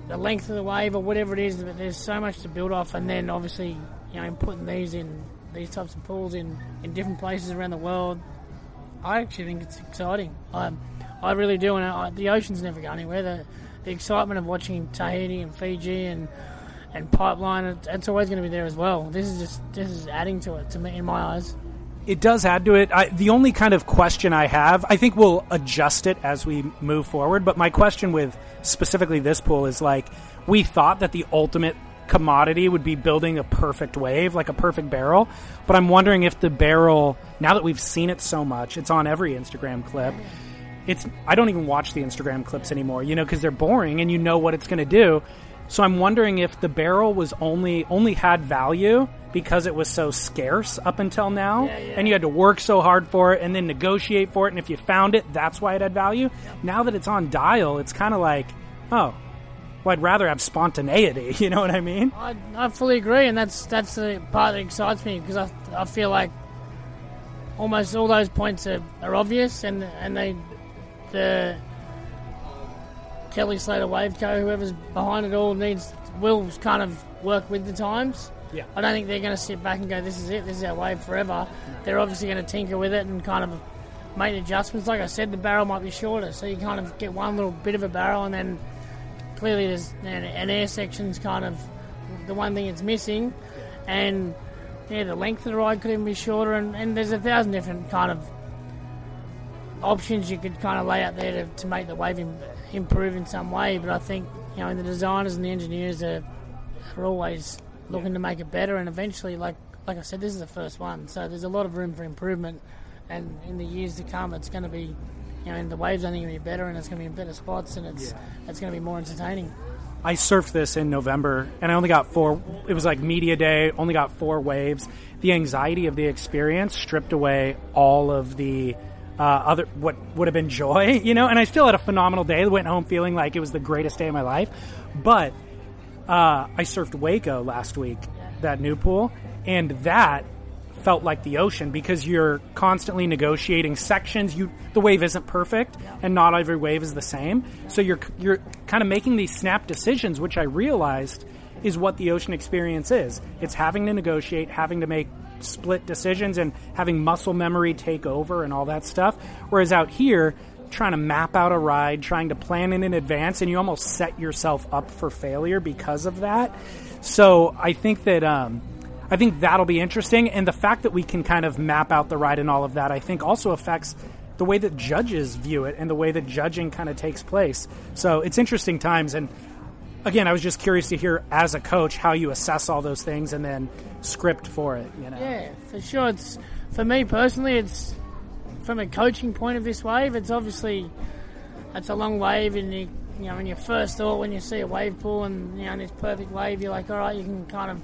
the length of the wave or whatever it is. But there's so much to build off, and then obviously you know putting these in these types of pools in in different places around the world. I actually think it's exciting. I I really do, and I, the ocean's never go anywhere. The the excitement of watching Tahiti and Fiji and and Pipeline, it, it's always going to be there as well. This is just this is adding to it to me in my eyes. It does add to it. I, the only kind of question I have, I think we'll adjust it as we move forward. But my question with specifically this pool is like, we thought that the ultimate commodity would be building a perfect wave, like a perfect barrel. But I'm wondering if the barrel, now that we've seen it so much, it's on every Instagram clip. It's I don't even watch the Instagram clips anymore, you know, because they're boring and you know what it's going to do. So I'm wondering if the barrel was only only had value because it was so scarce up until now, and you had to work so hard for it and then negotiate for it. And if you found it, that's why it had value. Now that it's on dial, it's kind of like, oh, well, I'd rather have spontaneity. You know what I mean? I, I fully agree, and that's that's the part that excites me because I, I feel like almost all those points are, are obvious, and and they the Kelly Slater Wave Co. Whoever's behind it all needs will kind of work with the times. Yeah. I don't think they're going to sit back and go, "This is it. This is our wave forever." They're obviously going to tinker with it and kind of make adjustments. Like I said, the barrel might be shorter, so you kind of get one little bit of a barrel, and then clearly there's an, air section's kind of the one thing it's missing, and yeah, the length of the ride could even be shorter, and, and there's a thousand different kind of options you could kind of lay out there to, to make the wave Im- improve in some way. But I think you know the designers and the engineers are, are always looking to make it better, and eventually, like like I said, this is the first one, so there's a lot of room for improvement. And in the years to come, it's going to be, you know, and the waves only going to be better, and it's going to be in better spots, and it's it's going to be more entertaining. I surfed this in November and I only got four. It was like media day, only got four waves. The anxiety of the experience stripped away all of the uh, other what would have been joy, you know. And I still had a phenomenal day. Went home feeling like it was the greatest day of my life. But uh, I surfed Waco last week, that new pool, and that felt like the ocean because you're constantly negotiating sections. You the wave isn't perfect, and not every wave is the same. So you're you're kind of making these snap decisions, which I realized is what the ocean experience is. It's having to negotiate, having to make split decisions, and having muscle memory take over and all that stuff. Whereas out here, trying to map out a ride, trying to plan it in advance, and you almost set yourself up for failure because of that. So I think that um, I think that'll be interesting, and the fact that we can kind of map out the ride and all of that, I think also affects the way that judges view it and the way that judging kind of takes place. So it's interesting times, and again, I was just curious to hear as a coach how you assess all those things and then script for it. You know, Yeah, for sure. It's for me personally. It's from a coaching point of this wave. It's obviously it's a long wave, and you you know when your first thought when you see a wave pool and you know this perfect wave, you're like, all right, you can kind of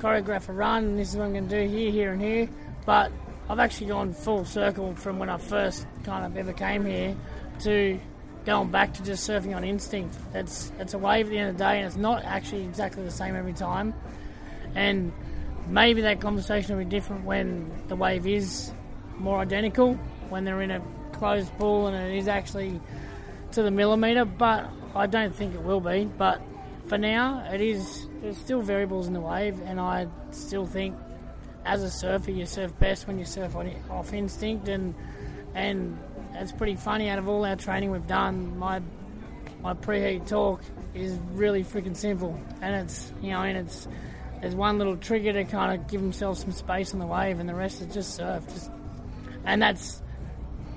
choreograph a run, and this is what I'm going to do here, here, and here. But I've actually gone full circle from when I first kind of ever came here to going back to just surfing on instinct. It's it's a wave at the end of the day, and it's not actually exactly the same every time. And maybe that conversation will be different when the wave is more identical, when they're in a closed pool and it is actually to the millimetre. But I don't think it will be. But for now, it is. There's still variables in the wave, and I still think, as a surfer, you surf best when you surf on, off instinct, and and it's pretty funny. Out of all our training we've done, my my preheat talk is really freaking simple, and it's you know, and it's there's one little trigger to kind of give himself some space on the wave, and the rest is just surf. Just, and that's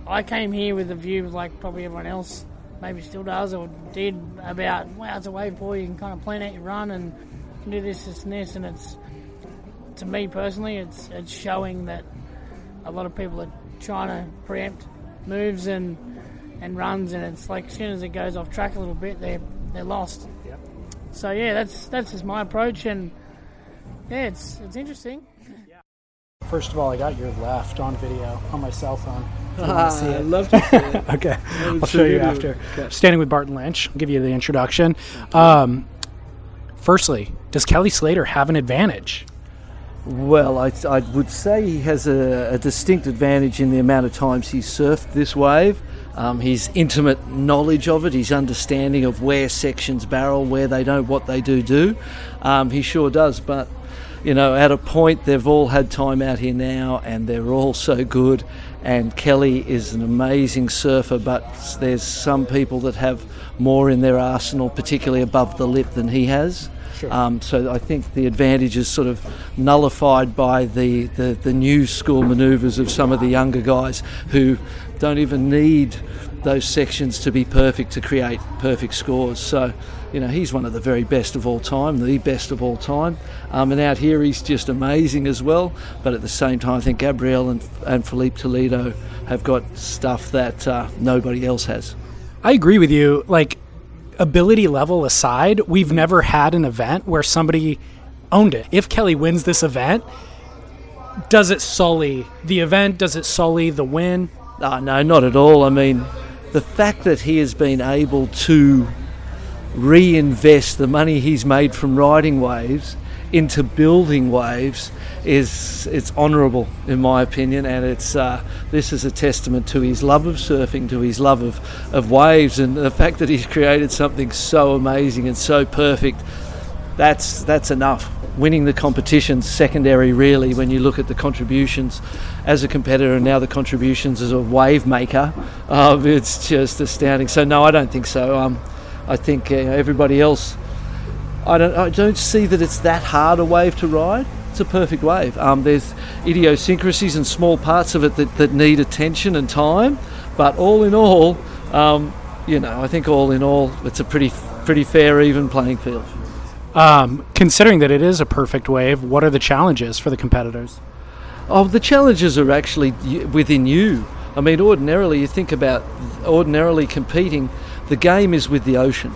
I came here with a view like probably everyone else maybe still does or did about wow, it's a wave pool. You can kind of plan out your run and you can do this, this, and this, and it's to me personally, it's it's showing that a lot of people are trying to preempt moves and and runs, and it's like as soon as it goes off track a little bit, they're they're lost. So yeah, that's that's just my approach, and yeah, it's it's interesting. First of all, I got your left on video on my cell phone. If you wanna Ah, see I'd it. love to see it. okay, I would I'll show show you you. after. Okay. Standing with Barton Lynch. I'll give you the introduction. Um, Firstly, does Kelly Slater have an advantage? Well, I, I would say he has a, a, distinct advantage in the amount of times he's surfed this wave. Um, his intimate knowledge of it, his understanding of where sections barrel, where they don't, what they do do. Um, he sure does. But, you know, at a point, they've all had time out here now and they're all so good. And Kelly is an amazing surfer, but there's some people that have more in their arsenal, particularly above the lip, than he has. Sure. Um, so I think the advantage is sort of nullified by the, the, the new school manoeuvres of some of the younger guys who don't even need those sections to be perfect to create perfect scores. So, you know, he's one of the very best of all time, the best of all time. Um, and out here, he's just amazing as well. But at the same time, I think Gabriel and, and Filipe Toledo have got stuff that uh, nobody else has. I agree with you. Like, ability level aside, we've never had an event where somebody owned it. If Kelly wins this event, does it sully the event? Does it sully the win? Oh, no, not at all. I mean, the fact that he has been able to reinvest the money he's made from riding waves into building waves is it's honourable in my opinion, and it's uh, this is a testament to his love of surfing, to his love of, of waves, and the fact that he's created something so amazing and so perfect. That's that's enough winning the competition's secondary, really, when you look at the contributions as a competitor and now the contributions as a wave maker. Uh, it's just astounding. So, no, I don't think so. Um, I think uh, everybody else, I don't, I don't see that it's that hard a wave to ride. It's a perfect wave. Um, there's idiosyncrasies and small parts of it that, that need attention and time, but all in all, um, you know, I think all in all, it's a pretty pretty fair, even playing field. Um, considering that it is a perfect wave, what are the challenges for the competitors? Oh, the challenges are actually within you. I mean, ordinarily, you think about ordinarily competing, the game is with the ocean.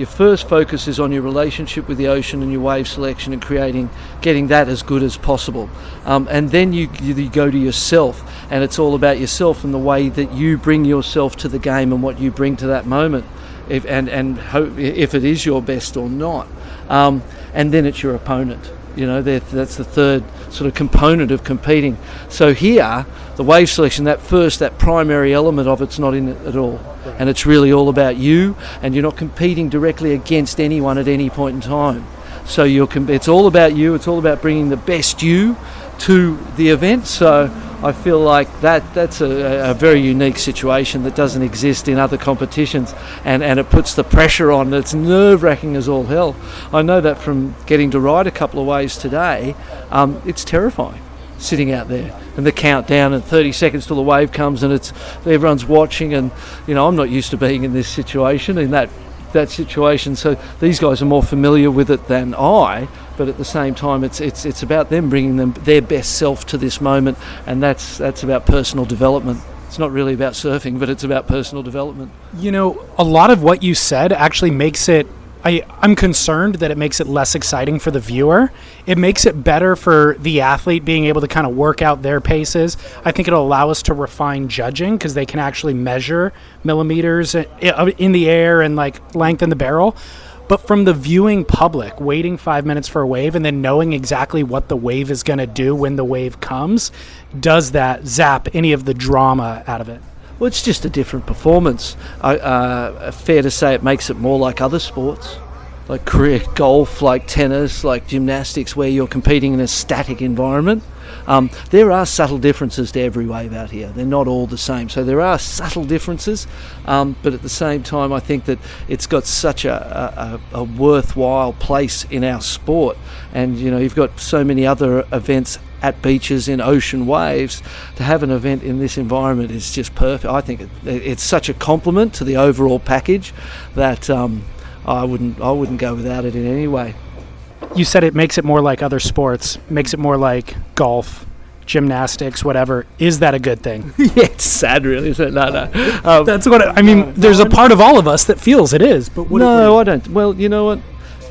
Your first focus is on your relationship with the ocean and your wave selection and creating, getting that as good as possible. Um, and then you, you go to yourself, and it's all about yourself and the way that you bring yourself to the game and what you bring to that moment, if, and and hope if it is your best or not um, and then it's your opponent. You know, that's the third sort of component of competing. So here, the wave selection, that first, that primary element of it's not in it at all. Right. And it's really all about you, and you're not competing directly against anyone at any point in time. So you're, it's all about you, it's all about bringing the best you to the event. So I feel like that that's a, a, very unique situation that doesn't exist in other competitions, and, and it puts the pressure on. It's nerve wracking as all hell. I know that from getting to ride a couple of ways today. Um, it's terrifying sitting out there and the countdown and 30 seconds till the wave comes and it's everyone's watching and you know I'm not used to being in this situation in that that situation so these guys are more familiar with it than I but at the same time, it's it's it's about them bringing them their best self to this moment, and that's that's about personal development. It's not really about surfing, but it's about personal development. You know, a lot of what you said actually makes it I, I'm concerned that it makes it less exciting for the viewer. It makes it better for the athlete being able to kind of work out their paces. I think it'll allow us to refine judging because they can actually measure millimeters eh, in the air and like lengthen the barrel. But from the viewing public, waiting five minutes for a wave and then knowing exactly what the wave is going to do when the wave comes, does that zap any of the drama out of it? Well, it's just a different performance. Uh, fair to say it makes it more like other sports, like career golf, like tennis, like gymnastics, where you're competing in a static environment. Um, there are subtle differences to every wave out here. They're not all the same. So there are subtle differences, um, but at the same time, I think that it's got such a, a, a, worthwhile place in our sport. And you know, you've got so many other events at beaches in ocean waves. To have an event in this environment is just perfect. I think it, it's such a compliment to the overall package that um, I wouldn't I wouldn't go without it in any way you said it makes it more like other sports, makes it more like golf, gymnastics, whatever. Is that a good thing? yeah, it's sad, really, isn't it? No, no. Um, That's what I, I mean. there's a part of all of us that feels it is, but no, I don't. Well, you know what?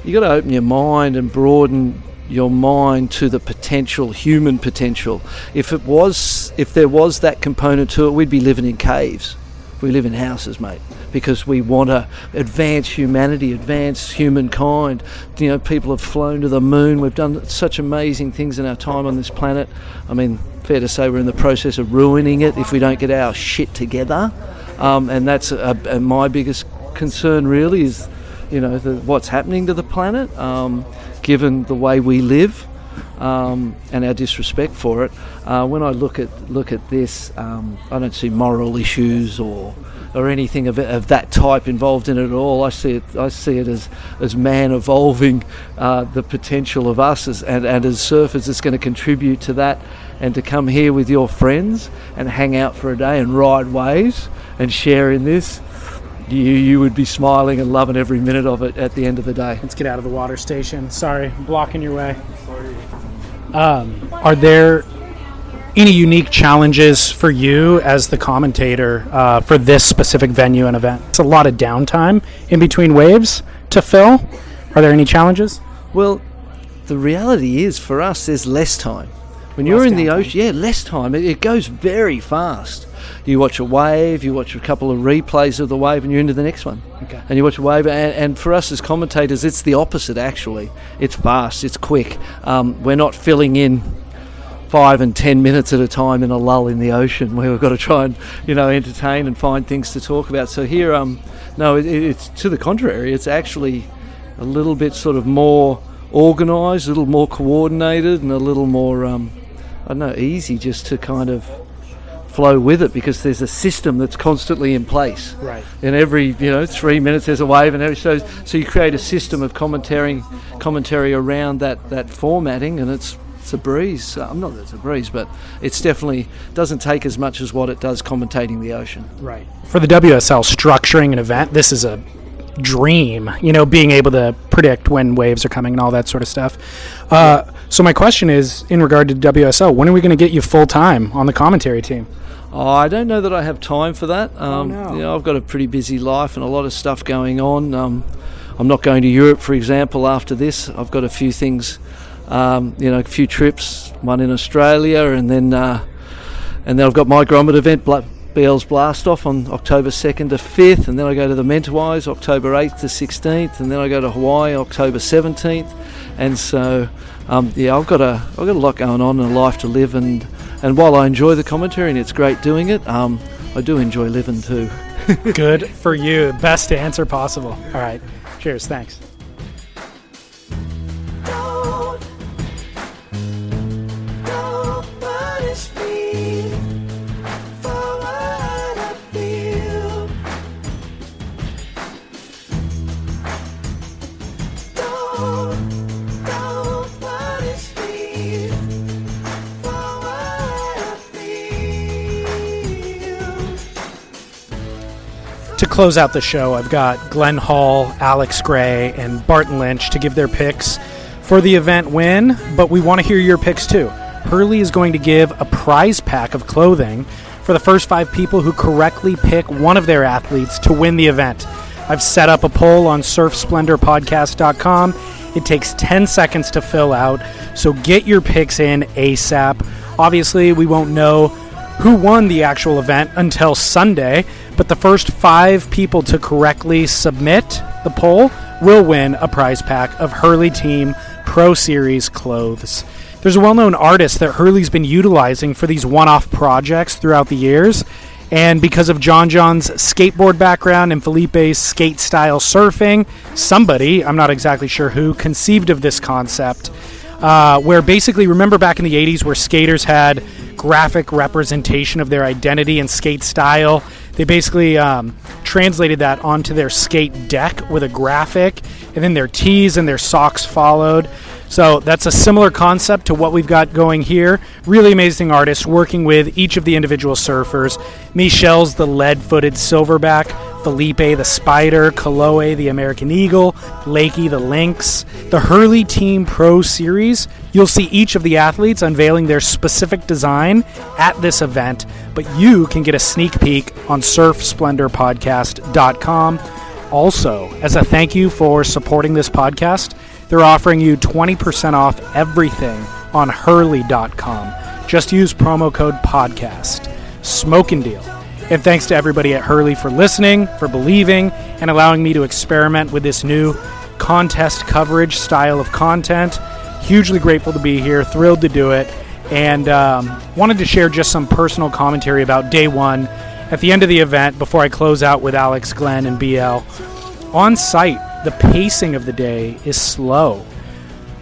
You got to open your mind and broaden your mind to the potential, human potential. If it was, if there was that component to it, we'd be living in caves We live in houses, mate, because we want to advance humanity, advance humankind. You know, people have flown to the moon. We've done such amazing things in our time on this planet. I mean, fair to say we're in the process of ruining it if we don't get our shit together. Um, and that's a, a, my biggest concern, really, is you know the, what's happening to the planet, um, given the way we live. Um, and our disrespect for it. Uh, when I look at look at this, um, I don't see moral issues or or anything of, of that type involved in it at all. I see it I see it as as man evolving uh, the potential of us as, and and as surfers, it's going to contribute to that. And to come here with your friends and hang out for a day and ride waves and share in this, you you would be smiling and loving every minute of it at the end of the day. Let's get out of the water station. Sorry, blocking your way. Um, are there any unique challenges for you as the commentator uh, for this specific venue and event? It's a lot of downtime in between waves to fill. Are there any challenges? Well, the reality is for us, there's less time. When you're in the ocean, yeah, less time. It, it goes very fast. You watch a wave, you watch a couple of replays of the wave, and you're into the next one. Okay. And you watch a wave, and, and for us as commentators, it's the opposite actually. It's fast, it's quick. Um, we're not filling in five and ten minutes at a time in a lull in the ocean where we've got to try and you know entertain and find things to talk about. So here, um, no, it, it's to the contrary. It's actually a little bit sort of more organised, a little more coordinated, and a little more um, I don't know easy just to kind of flow with it because there's a system that's constantly in place. Right. And every you know three minutes there's a wave, and every, so so you create a system of commentary commentary around that that formatting, and it's it's a breeze. Uh, I'm not that it's a breeze, but it's definitely doesn't take as much as what it does commentating the ocean. Right. For the WSL structuring an event, this is a dream. You know, being able to predict when waves are coming and all that sort of stuff. Uh, so my question is, in regard to WSL, when are we going to get you full time on the commentary team? Oh, I don't know that I have time for that. Um, no. You know, I've got a pretty busy life and a lot of stuff going on. Um, I'm not going to Europe, for example, after this. I've got a few things, um, you know, a few trips. One in Australia, and then uh, and then I've got my Grommet event, BL's Blast Off on October 2nd to 5th, and then I go to the Mentawais October 8th to 16th, and then I go to Hawaii October 17th, and so um, yeah, I've got a I've got a lot going on and a life to live, and and while I enjoy the commentary and it's great doing it, um, I do enjoy living too. Good for you. Best answer possible. All right. Cheers. Thanks. Close out the show, I've got Glenn Hall, Alex Gray, and Barton Lynch to give their picks for the event win, but we want to hear your picks too. Hurley is going to give a prize pack of clothing for the first five people who correctly pick one of their athletes to win the event. I've set up a poll on surfsplendorpodcast.com. It takes 10 seconds to fill out, so get your picks in ASAP. Obviously, we won't know who won the actual event until Sunday, but the first five people to correctly submit the poll will win a prize pack of Hurley Team Pro Series clothes. There's a well known artist that Hurley's been utilizing for these one off projects throughout the years. And because of John John's skateboard background and Filipe's skate style surfing, somebody, I'm not exactly sure who, conceived of this concept. Uh, where basically, remember back in the 80s where skaters had graphic representation of their identity and skate style? They basically um, translated that onto their skate deck with a graphic, and then their tees and their socks followed. So that's a similar concept to what we've got going here. Really amazing artists working with each of the individual surfers. Michelle's the lead footed silverback, Filipe the spider, Kolohe the American eagle, Lakey the lynx. The Hurley Team Pro Series, you'll see each of the athletes unveiling their specific design at this event, but you can get a sneak peek on surfsplendorpodcast.com. Also, as a thank you for supporting this podcast, they're offering you 20% off everything on hurley.com. Just use promo code podcast. Smoking deal. And thanks to everybody at Hurley for listening, for believing, and allowing me to experiment with this new contest coverage style of content. Hugely grateful to be here, thrilled to do it, and um, wanted to share just some personal commentary about day one at the end of the event before I close out with Alex, Glenn, and BL. On site, the pacing of the day is slow.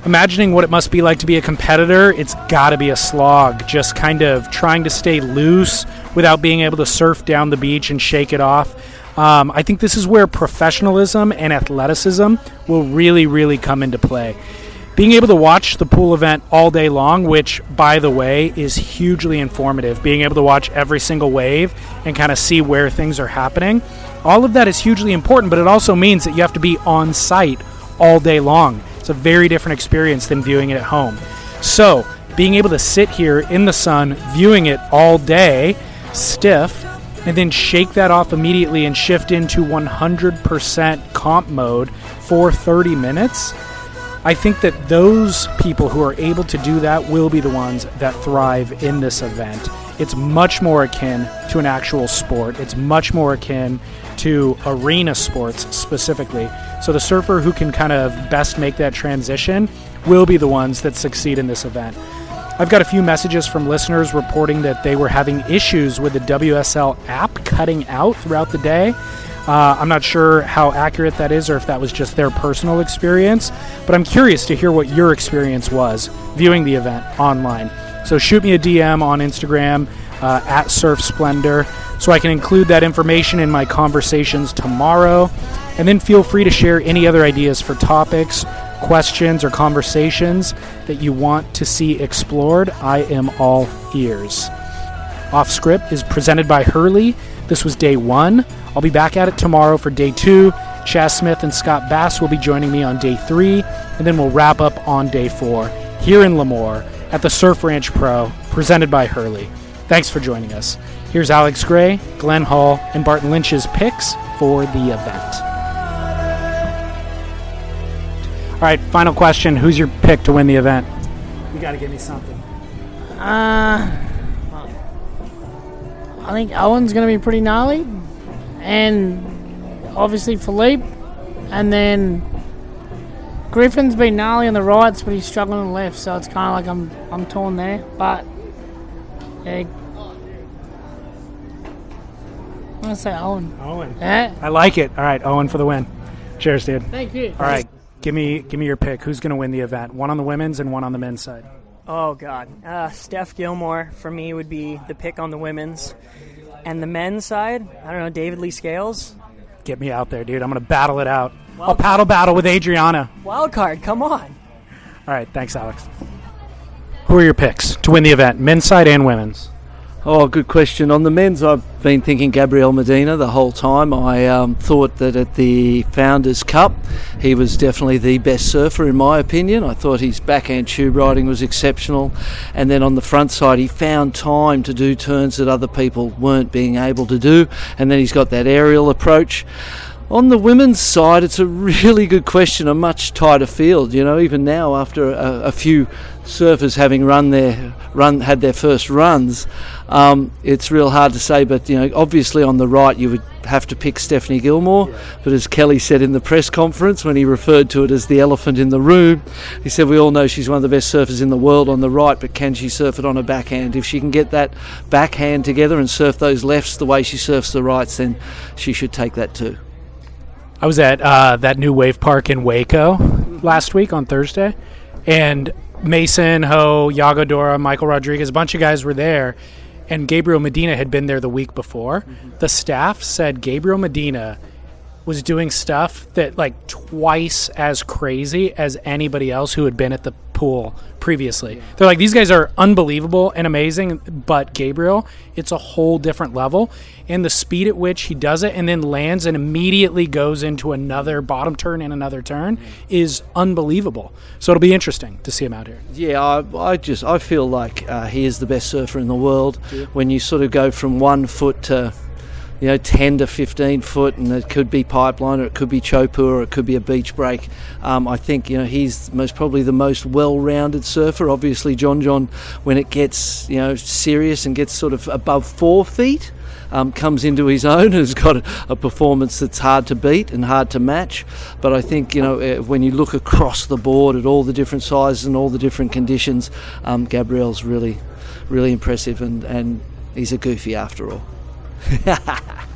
Imagining what it must be like to be a competitor, it's got to be a slog, just kind of trying to stay loose without being able to surf down the beach and shake it off. Um, I think this is where professionalism and athleticism will really, really come into play. Being able to watch the pool event all day long, which, by the way, is hugely informative, being able to watch every single wave and kind of see where things are happening, all of that is hugely important, but it also means that you have to be on site all day long. It's a very different experience than viewing it at home. So, being able to sit here in the sun, viewing it all day, stiff, and then shake that off immediately and shift into 100% comp mode for 30 minutes. I think that those people who are able to do that will be the ones that thrive in this event. It's much more akin to an actual sport. It's much more akin to arena sports specifically. So the surfer who can kind of best make that transition will be the ones that succeed in this event. I've got a few messages from listeners reporting that they were having issues with the WSL app cutting out throughout the day. Uh, I'm not sure how accurate that is or if that was just their personal experience, but I'm curious to hear what your experience was viewing the event online. So shoot me a DM on Instagram uh, at Surf Splendor so I can include that information in my conversations tomorrow. And then feel free to share any other ideas for topics, questions, or conversations that you want to see explored. I am all ears. Off Script is presented by Hurley. This was day one. I'll be back at it tomorrow for day two. Chaz Smith and Scott Bass will be joining me on day three, and then we'll wrap up on day four here in Lemoore at the Surf Ranch Pro, presented by Hurley. Thanks for joining us. Here's Alex Gray, Glenn Hall, and Barton Lynch's picks for the event. All right, final question. Who's your pick to win the event? You got to give me something. Uh, I think Owen's going to be pretty gnarly, and obviously Filipe, and then Griffin's been gnarly on the rights, but he's struggling on the left, so it's kind of like I'm I'm torn there. But yeah, I'm gonna say Owen. Owen. Yeah. I like it. All right, Owen for the win. Cheers, dude. Thank you. All right, give me give me your pick. Who's going to win the event? One on the women's and one on the men's side. Oh God, uh, Steph Gilmore for me would be the pick on the women's, and the men's side. I don't know, David Lee Scales. Get me out there, dude. I'm going to battle it out. I'll paddle battle with Adriana. Wild card, come on. All right, thanks, Alex. Who are your picks to win the event, men's side and women's? Oh, good question. On the men's, I've been thinking Gabriel Medina the whole time. I um, thought that at the Founders Cup, he was definitely the best surfer, in my opinion. I thought his backhand tube riding was exceptional. And then on the front side, he found time to do turns that other people weren't being able to do. And then he's got that aerial approach. On the women's side, it's a really good question. A much tighter field, you know. Even now, after a, a few surfers having run their run had their first runs, um, it's real hard to say. But you know, obviously on the right, you would have to pick Stephanie Gilmore. But as Kelly said in the press conference when he referred to it as the elephant in the room, he said we all know she's one of the best surfers in the world on the right, but can she surf it on a backhand? If she can get that backhand together and surf those lefts the way she surfs the rights, then she should take that too. I was at uh, that new wave park in Waco last week on Thursday, and Mason Ho, Yago Dora, Michael Rodrigues, a bunch of guys were there, and Gabriel Medina had been there the week before. The staff said Gabriel Medina was doing stuff that like twice as crazy as anybody else who had been at the pool previously. They're like these guys are unbelievable and amazing, but Gabriel, it's a whole different level. And the speed at which he does it and then lands and immediately goes into another bottom turn and another turn is unbelievable. So it'll be interesting to see him out here. Yeah, I, I just I feel like uh, he is the best surfer in the world. When you sort of go from one foot to you know, 10 to 15 foot, and it could be pipeline, or it could be chopu, or it could be a beach break. Um, I think you know he's most probably the most well-rounded surfer. Obviously, John John, when it gets you know serious and gets sort of above four feet, um, comes into his own and has got a, performance that's hard to beat and hard to match. But I think you know uh, when you look across the board at all the different sizes and all the different conditions, um, Gabriel's really, really impressive, and and he's a goofy after all. ha ha ha